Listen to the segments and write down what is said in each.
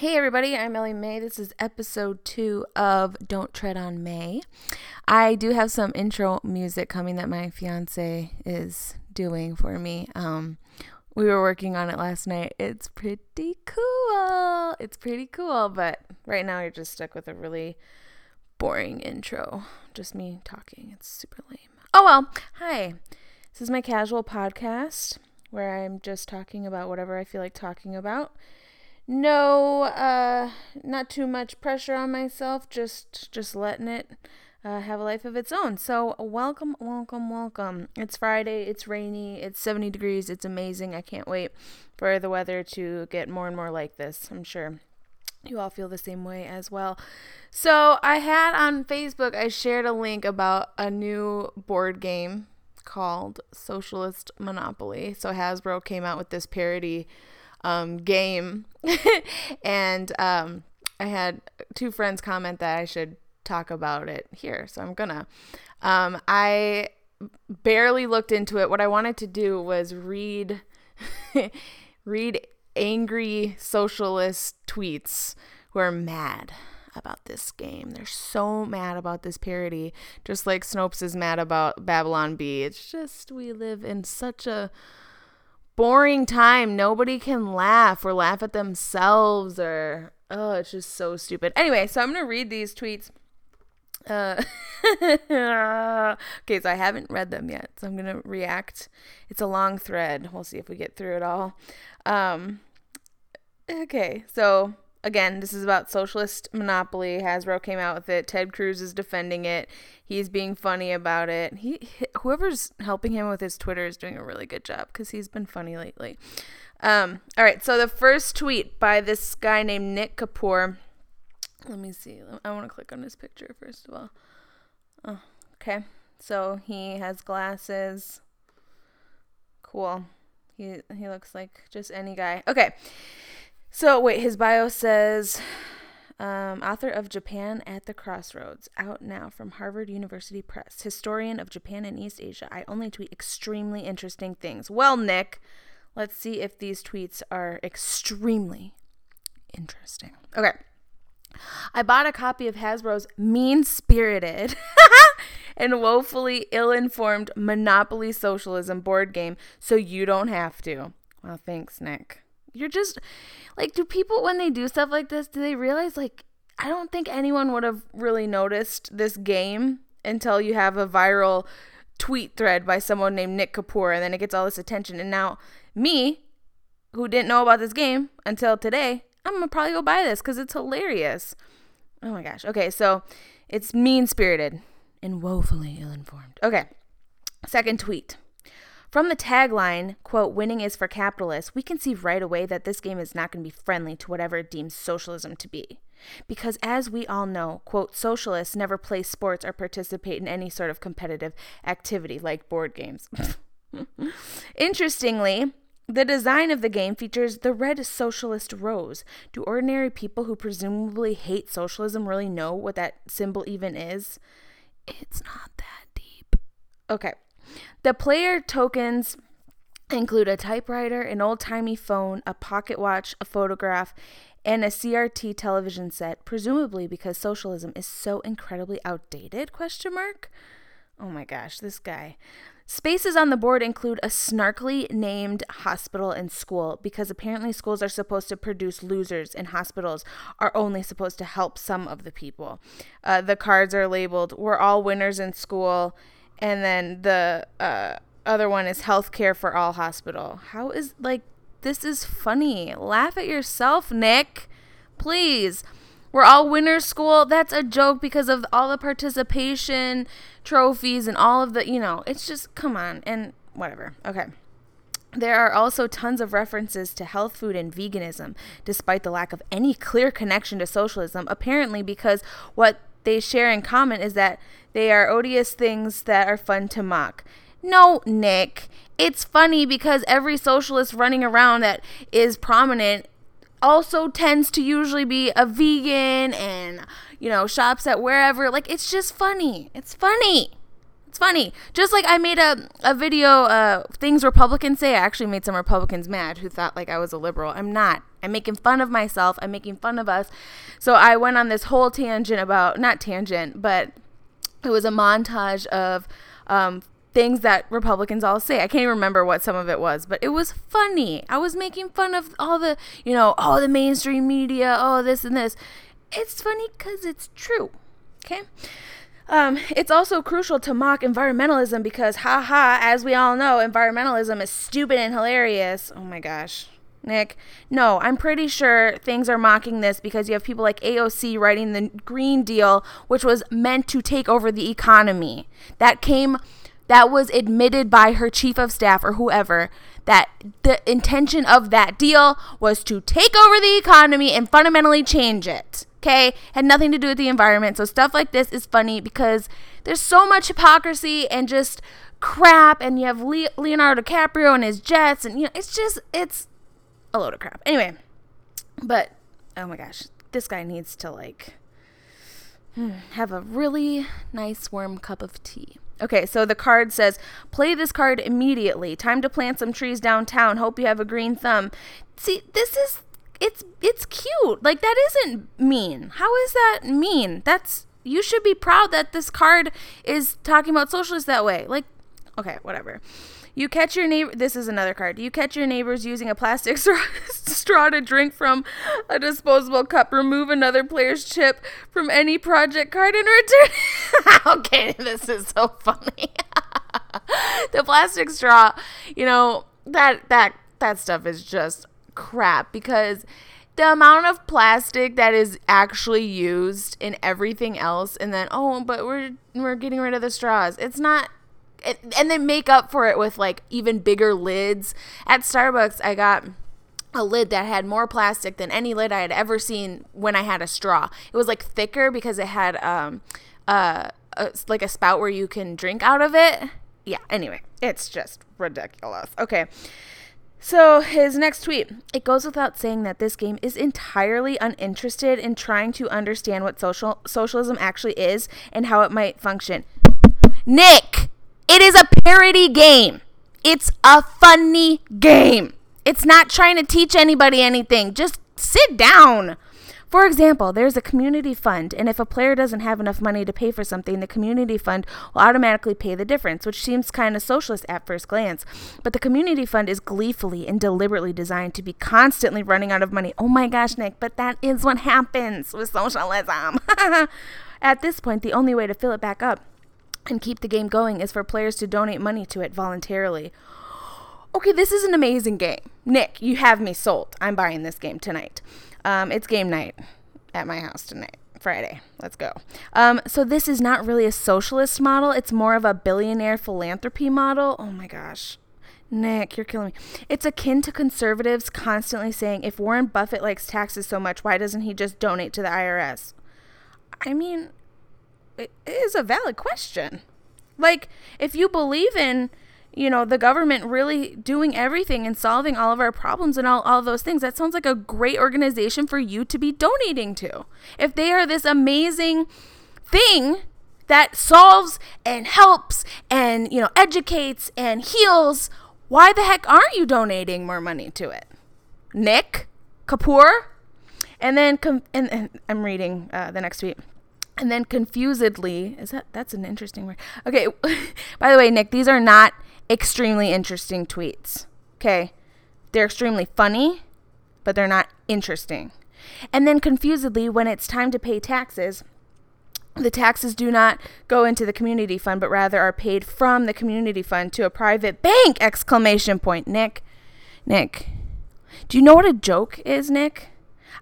Hey everybody, I'm Ellie Mae. This is episode two of Don't Tread on May. I do have some intro music coming that my fiance is doing for me. Um, we were working on it last night. It's pretty cool. It's pretty cool, but right now you're just stuck with a really boring intro. Just me talking. It's super lame. Oh well, hi. This is my casual podcast where I'm just talking about whatever I feel like talking about no uh not too much pressure on myself just just letting it uh, have a life of its own. So welcome welcome welcome. It's friday it's rainy it's 70 degrees it's amazing. I can't wait for the weather to get more and more like this i'm sure you all feel the same way as well. So i had on facebook i shared a link about a new board game called socialist monopoly. So hasbro came out with this parody um, game. and um, I had two friends comment that I should talk about it here. So I'm gonna. Um, I barely looked into it. What I wanted to do was read read angry socialist tweets who are mad about this game. They're so mad about this parody, just like Snopes is mad about Babylon Bee. It's just we live in such a boring time. Nobody can laugh or laugh at themselves or oh, it's just so stupid. Anyway, so I'm gonna read these tweets. Uh, okay, so I haven't read them yet, so I'm gonna react. It's a long thread. We'll see if we get through it all. Um, okay, so again, this is about socialist monopoly. Hasbro came out with it. Ted Cruz is defending it. He's being funny about it. He whoever's helping him with his Twitter is doing a really good job because he's been funny lately. Um, all right, so the first tweet by this guy named Nick Kapur. Let me see. I want to click on his picture first of all. Oh, okay. So he has glasses. Cool. He he looks like just any guy. Okay. So, wait, his bio says um, author of Japan at the Crossroads, out now from Harvard University Press, historian of Japan and East Asia. I only tweet extremely interesting things. Well, Nick, let's see if these tweets are extremely interesting. Okay. I bought a copy of Hasbro's mean spirited and woefully ill informed Monopoly Socialism board game so you don't have to. Well, thanks, Nick. You're just like, do people, when they do stuff like this, do they realize, like, I don't think anyone would have really noticed this game until you have a viral tweet thread by someone named Nick Kapur and then it gets all this attention. And now, me, who didn't know about this game until today, I'm gonna probably go buy this because it's hilarious. Oh my gosh. Okay, so it's mean spirited and woefully ill informed. Okay, second tweet. From the tagline, quote, winning is for capitalists, we can see right away that this game is not going to be friendly to whatever it deems socialism to be. Because as we all know, quote, socialists never play sports or participate in any sort of competitive activity like board games. Interestingly, the design of the game features the red socialist rose. Do ordinary people who presumably hate socialism really know what that symbol even is? It's not that deep. Okay. The player tokens include a typewriter, an old timey phone, a pocket watch, a photograph, and a CRT television set, presumably because socialism is so incredibly outdated? Question mark. Oh my gosh, this guy. Spaces on the board include a snarkily named hospital and school because apparently schools are supposed to produce losers and hospitals are only supposed to help some of the people. Uh, the cards are labeled, We're all winners in school and then the uh, other one is healthcare for all hospital. How is like this is funny. Laugh at yourself, Nick. Please. We're all winners school. That's a joke because of all the participation trophies and all of the, you know, it's just come on and whatever. Okay. There are also tons of references to health food and veganism, despite the lack of any clear connection to socialism, apparently because what they share in common is that they are odious things that are fun to mock. No, Nick. It's funny because every socialist running around that is prominent also tends to usually be a vegan and, you know, shops at wherever. Like, it's just funny. It's funny. It's funny. Just like I made a, a video, uh, things Republicans say. I actually made some Republicans mad who thought like I was a liberal. I'm not. I'm making fun of myself. I'm making fun of us. So I went on this whole tangent about, not tangent, but it was a montage of um, things that Republicans all say. I can't even remember what some of it was, but it was funny. I was making fun of all the, you know, all the mainstream media, oh, this and this. It's funny because it's true. Okay. Um, it's also crucial to mock environmentalism because, haha, as we all know, environmentalism is stupid and hilarious. Oh my gosh. Nick, no, I'm pretty sure things are mocking this because you have people like AOC writing the Green Deal, which was meant to take over the economy. That came, that was admitted by her chief of staff or whoever that the intention of that deal was to take over the economy and fundamentally change it. Okay, had nothing to do with the environment. So stuff like this is funny because there's so much hypocrisy and just crap. And you have Leonardo DiCaprio and his jets, and you know, it's just it's a load of crap. Anyway, but oh my gosh, this guy needs to like have a really nice warm cup of tea. Okay, so the card says, play this card immediately. Time to plant some trees downtown. Hope you have a green thumb. See, this is it's it's cute. Like that isn't mean. How is that mean? That's you should be proud that this card is talking about socialists that way. Like okay, whatever. You catch your neighbor. This is another card. You catch your neighbors using a plastic straw to drink from a disposable cup. Remove another player's chip from any project card and return. okay, this is so funny. the plastic straw, you know that that that stuff is just crap because the amount of plastic that is actually used in everything else and then oh but we're we're getting rid of the straws. It's not and then make up for it with like even bigger lids. At starbucks i got a lid that had more plastic than any lid i had ever seen when i had a straw. It was like thicker because it had um uh a, like a spout where you can drink out of it. Yeah anyway it's just ridiculous. Okay so, his next tweet It goes without saying that this game is entirely uninterested in trying to understand what social socialism actually is and how it might function. Nick, it is a parody game. It's a funny game. It's not trying to teach anybody anything. Just sit down. For example, there's a community fund, and if a player doesn't have enough money to pay for something, the community fund will automatically pay the difference, which seems kind of socialist at first glance. But the community fund is gleefully and deliberately designed to be constantly running out of money. Oh my gosh, Nick, but that is what happens with socialism. at this point, the only way to fill it back up and keep the game going is for players to donate money to it voluntarily. Okay, this is an amazing game. Nick, you have me sold. I'm buying this game tonight. Um, it's game night at my house tonight. Friday. Let's go. Um, so this is not really a socialist model. It's more of a billionaire philanthropy model. Oh my gosh. Nick, you're killing me. It's akin to conservatives constantly saying, if Warren Buffett likes taxes so much, why doesn't he just donate to the IRS? I mean, it is a valid question. Like, if you believe in you know, the government really doing everything and solving all of our problems and all, all those things. That sounds like a great organization for you to be donating to. If they are this amazing thing that solves and helps and, you know, educates and heals, why the heck aren't you donating more money to it? Nick Kapur? And then, com- and, and I'm reading uh, the next tweet and then confusedly is that that's an interesting word okay by the way nick these are not extremely interesting tweets. Okay? They're extremely funny, but they're not interesting. And then confusedly, when it's time to pay taxes, the taxes do not go into the community fund, but rather are paid from the community fund to a private bank! Exclamation point. Nick, Nick, do you know what a joke is, Nick?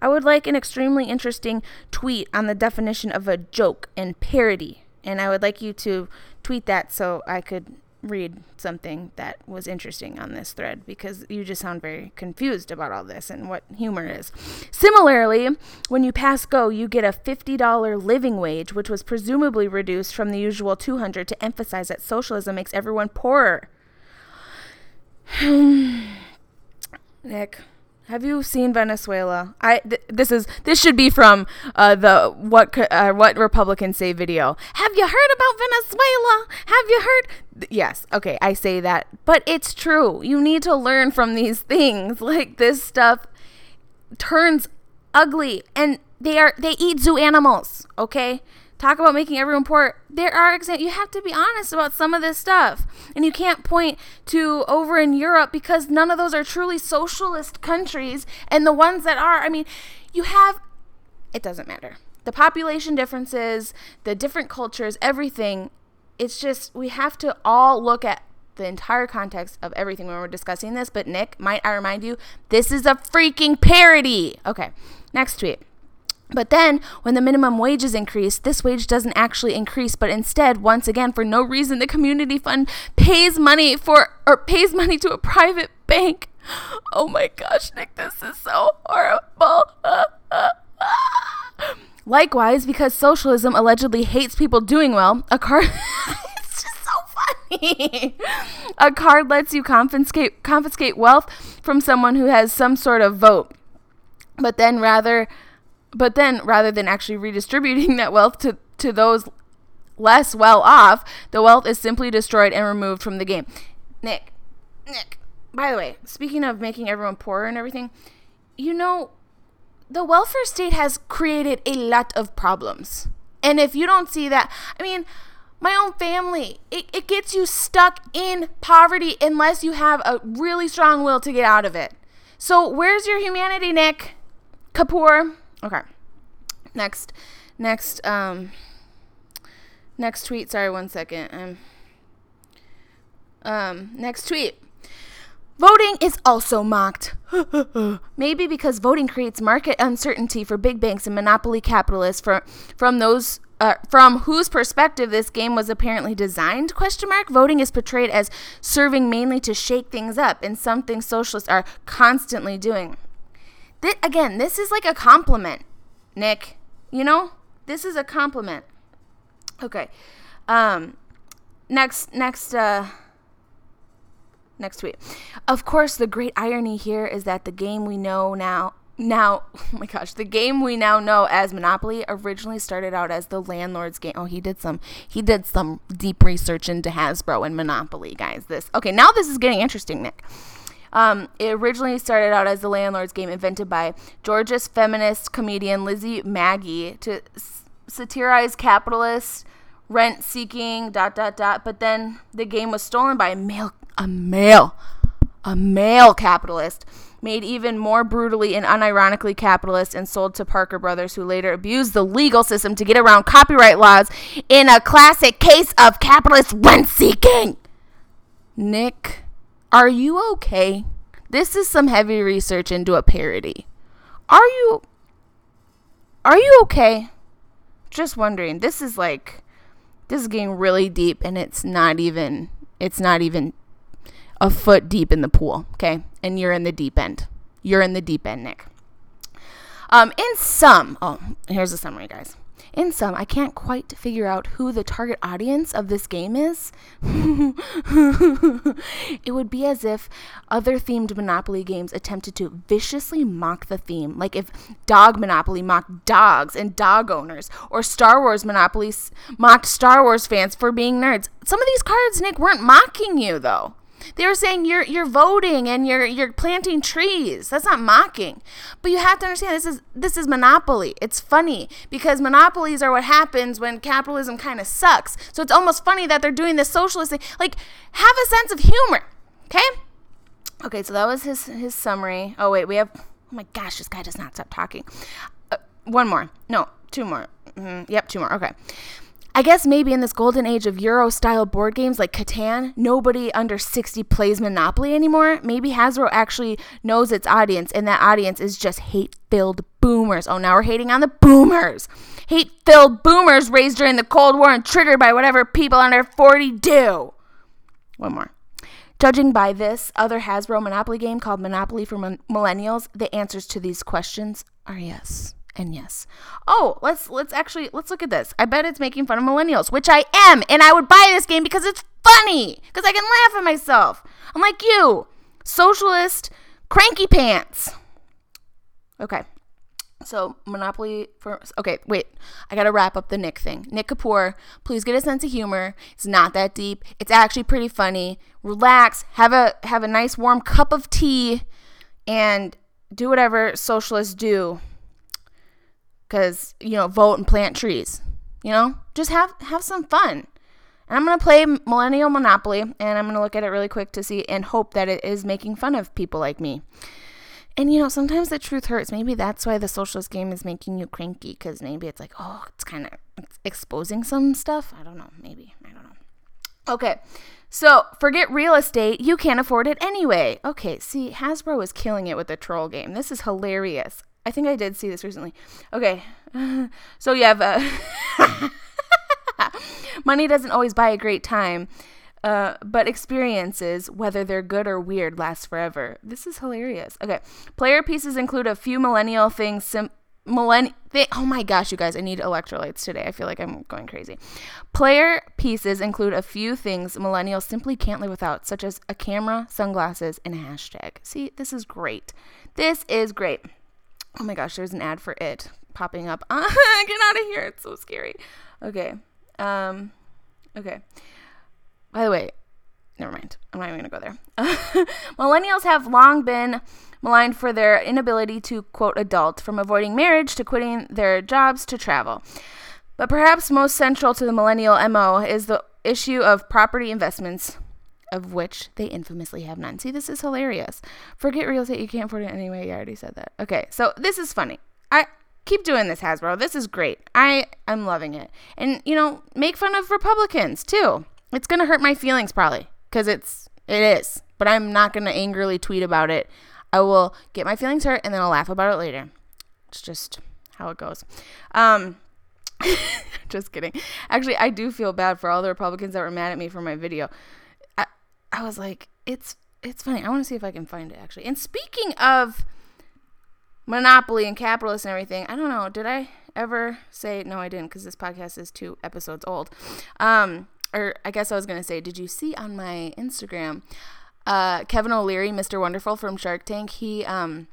I would like an extremely interesting tweet on the definition of a joke and parody. And I would like you to tweet that so I could read something that was interesting on this thread because you just sound very confused about all this and what humor is. Similarly, when you pass go, you get a $50 living wage, which was presumably reduced from the usual 200 to emphasize that socialism makes everyone poorer. Nick, Have you seen Venezuela? I th- this is this should be from uh, the what uh, what Republicans say video. Have you heard about Venezuela? Have you heard? Yes, okay, I say that, but it's true. You need to learn from these things. Like this stuff turns ugly, and they are they eat zoo animals. Okay, talk about making everyone poor. There are examples. You have to be honest about some of this stuff. And you can't point to over in Europe because none of those are truly socialist countries. And the ones that are, I mean, you have, it doesn't matter. The population differences, the different cultures, everything. It's just, we have to all look at the entire context of everything when we're discussing this. But Nick, might I remind you, this is a freaking parody. Okay, next tweet. But then, when the minimum wage is increased, this wage doesn't actually increase, but instead, once again, for no reason, the community fund pays money for or pays money to a private bank. Oh my gosh, Nick, this is so horrible. Likewise, because socialism allegedly hates people doing well, a card it's just so funny. a card lets you confiscate confiscate wealth from someone who has some sort of vote. But then rather but then, rather than actually redistributing that wealth to, to those less well off, the wealth is simply destroyed and removed from the game. Nick, Nick, by the way, speaking of making everyone poorer and everything, you know, the welfare state has created a lot of problems. And if you don't see that, I mean, my own family, it, it gets you stuck in poverty unless you have a really strong will to get out of it. So, where's your humanity, Nick? Kapur? Okay. Next, next, um, next tweet. Sorry, one second. Um, um, next tweet. Voting is also mocked. Maybe because voting creates market uncertainty for big banks and monopoly capitalists for, from those uh, from whose perspective this game was apparently designed question mark voting is portrayed as serving mainly to shake things up and something socialists are constantly doing Th- again, this is like a compliment, Nick. You know, this is a compliment. Okay. Um, next, next, uh, next tweet. Of course, the great irony here is that the game we know now now oh my gosh the game we now know as monopoly originally started out as the landlord's game oh he did some he did some deep research into hasbro and monopoly guys this okay now this is getting interesting nick um, it originally started out as the landlord's game invented by Georgist feminist comedian Lizzie Magie to s- satirize capitalists, rent seeking, dot dot dot. But then the game was stolen by a male, a male, a male capitalist, made even more brutally and unironically capitalist, and sold to Parker Brothers, who later abused the legal system to get around copyright laws in a classic case of capitalist rent seeking. Nick are you okay? This is some heavy research into a parody. Are you Are you okay? Just wondering. This is like this is getting really deep and it's not even it's not even a foot deep in the pool, okay? And you're in the deep end. You're in the deep end, Nick. Um, in some, oh, here's a summary, guys. In sum, I can't quite figure out who the target audience of this game is. it would be as if other themed Monopoly games attempted to viciously mock the theme, like if Dog Monopoly mocked dogs and dog owners, or Star Wars Monopoly mocked Star Wars fans for being nerds. Some of these cards, Nick, weren't mocking you, though. They were saying you're you're voting and you're you're planting trees. That's not mocking. But you have to understand this is this is monopoly. It's funny because monopolies are what happens when capitalism kind of sucks. So it's almost funny that they're doing this socialist thing. Like have a sense of humor. Okay? Okay, so that was his his summary. Oh wait, we have Oh my gosh, this guy does not stop talking. Uh, one more. No, two more. Mm-hmm. Yep, two more. Okay. I guess maybe in this golden age of Euro style board games like Catan, nobody under 60 plays Monopoly anymore. Maybe Hasbro actually knows its audience, and that audience is just hate filled boomers. Oh, now we're hating on the boomers. Hate filled boomers raised during the Cold War and triggered by whatever people under 40 do. One more. Judging by this other Hasbro Monopoly game called Monopoly for Millennials, the answers to these questions are yes and yes. Oh, let's let's actually let's look at this. I bet it's making fun of millennials, which I am, and I would buy this game because it's funny, because I can laugh at myself. I'm like you, socialist, cranky pants. Okay. So Monopoly for okay, wait. I gotta wrap up the Nick thing. Nick Kapur, please get a sense of humor. It's not that deep. It's actually pretty funny. Relax, have a have a nice warm cup of tea, and do whatever socialists do. Cause you know, vote and plant trees. You know, just have have some fun. And I'm gonna play Millennial Monopoly, and I'm gonna look at it really quick to see and hope that it is making fun of people like me. And you know, sometimes the truth hurts. Maybe that's why the socialist game is making you cranky because maybe it's like, oh, it's kind of exposing some stuff. I don't know. Maybe. I don't know. Okay. So forget real estate. You can't afford it anyway. Okay. See, Hasbro is killing it with the troll game. This is hilarious. I think I did see this recently. Okay. so you have uh, money doesn't always buy a great time. Uh, but experiences, whether they're good or weird, last forever. This is hilarious. Okay, player pieces include a few millennial things. Sim- millenn- th- oh my gosh, you guys, I need electrolytes today. I feel like I'm going crazy. Player pieces include a few things millennials simply can't live without, such as a camera, sunglasses, and a hashtag. See, this is great. This is great. Oh my gosh, there's an ad for it popping up. Get out of here. It's so scary. Okay. Um, okay. By the way, never mind. I'm not even going to go there. Millennials have long been maligned for their inability to, quote, adult, from avoiding marriage to quitting their jobs to travel. But perhaps most central to the millennial MO is the issue of property investments, of which they infamously have none. See, this is hilarious. Forget real estate, you can't afford it anyway. You already said that. Okay, so this is funny. I keep doing this, Hasbro. This is great. I am loving it. And, you know, make fun of Republicans too. It's to hurt my feelings probably because it's it is. But I'm not to angrily tweet about it. I will get my feelings hurt and then I'll laugh about it later. It's just how it goes. Um just kidding. Actually, I do feel bad for all the Republicans that were mad at me for my video. I was like, it's it's funny. I want to see if I can find it actually. And speaking of monopoly and capitalists and everything, I don't know, did I ever say no I didn't because this podcast is two episodes old. Um or I guess I was to say, did you see on my Instagram, uh, Kevin O'Leary, Mr. Wonderful from Shark Tank, he um,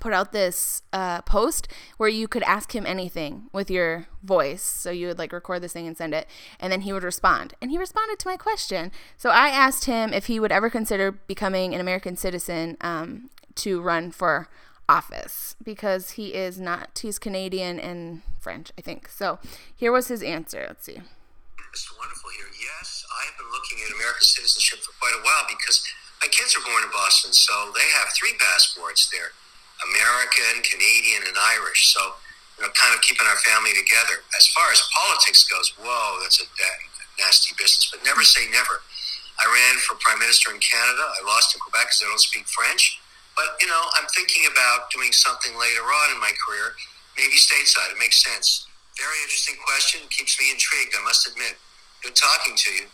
put out this uh, post where you could ask him anything with your voice. So you would like record this thing and send it, and then he would respond. And he responded to my question. So I asked him if he would ever consider becoming an American citizen um, to run for office because he is not, he's Canadian and French, I think. So here was his answer. Let's see. Mr. Wonderful here. Yes, I have been looking at American citizenship for quite a while because my kids are born in Boston, so they have three passports. They're American, Canadian, and Irish. So, you know, kind of keeping our family together. As far as politics goes, whoa, that's a nasty business. But never say never. I ran for prime minister in Canada. I lost in Quebec because I don't speak French. But, you know, I'm thinking about doing something later on in my career, maybe stateside. It makes sense. Very interesting question. Keeps me intrigued, I must admit. Good talking to you.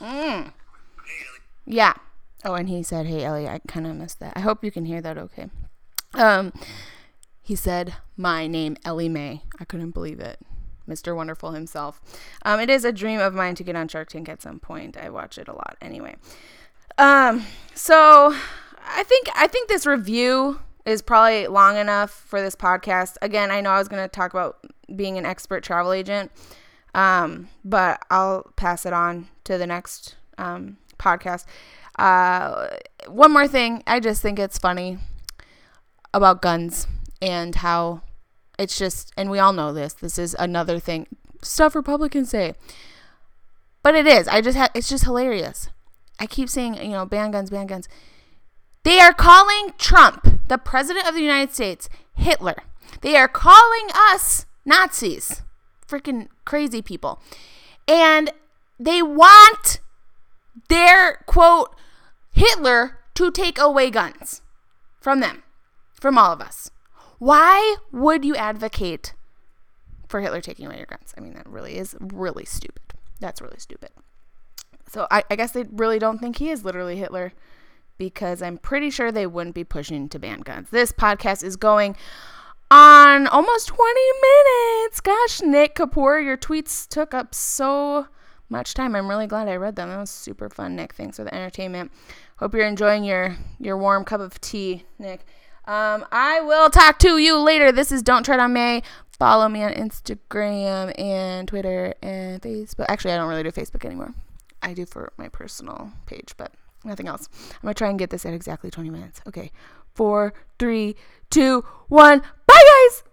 Mm. Hey, yeah. Oh, and he said, "Hey, Ellie, I kind of missed that. I hope you can hear that. Okay." Um, he said, "My name, Ellie Mae." I couldn't believe it. Mr. Wonderful himself. Um, it is a dream of mine to get on Shark Tank at some point. I watch it a lot anyway. Um, so I think I think this review is probably long enough for this podcast. Again, I know I was going to talk about being an expert travel agent. Um, but I'll pass it on to the next um, podcast. Uh, one more thing, I just think it's funny about guns and how it's just, and we all know this. This is another thing stuff Republicans say, but it is. I just had. It's just hilarious. I keep saying, you know, ban guns, ban guns. They are calling Trump, the president of the United States, Hitler. They are calling us Nazis freaking crazy people. And they want their quote Hitler to take away guns from them, from all of us. Why would you advocate for Hitler taking away your guns? I mean, that really is really stupid. That's really stupid. So I, I guess they really don't think he is literally Hitler because I'm pretty sure they wouldn't be pushing to ban guns. This podcast is going on almost 20 minutes. Gosh, Nick Kapur, your tweets took up so much time. I'm really glad I read them. That was super fun, Nick. Thanks for the entertainment. Hope you're enjoying your your warm cup of tea, Nick. Um, I will talk to you later. This is Don't Tread on May. Follow me on Instagram and Twitter and Facebook. Actually, I don't really do Facebook anymore. I do for my personal page, but nothing else. I'm gonna try and get this at exactly 20 minutes. Okay, four, three, two, one. Bye, guys.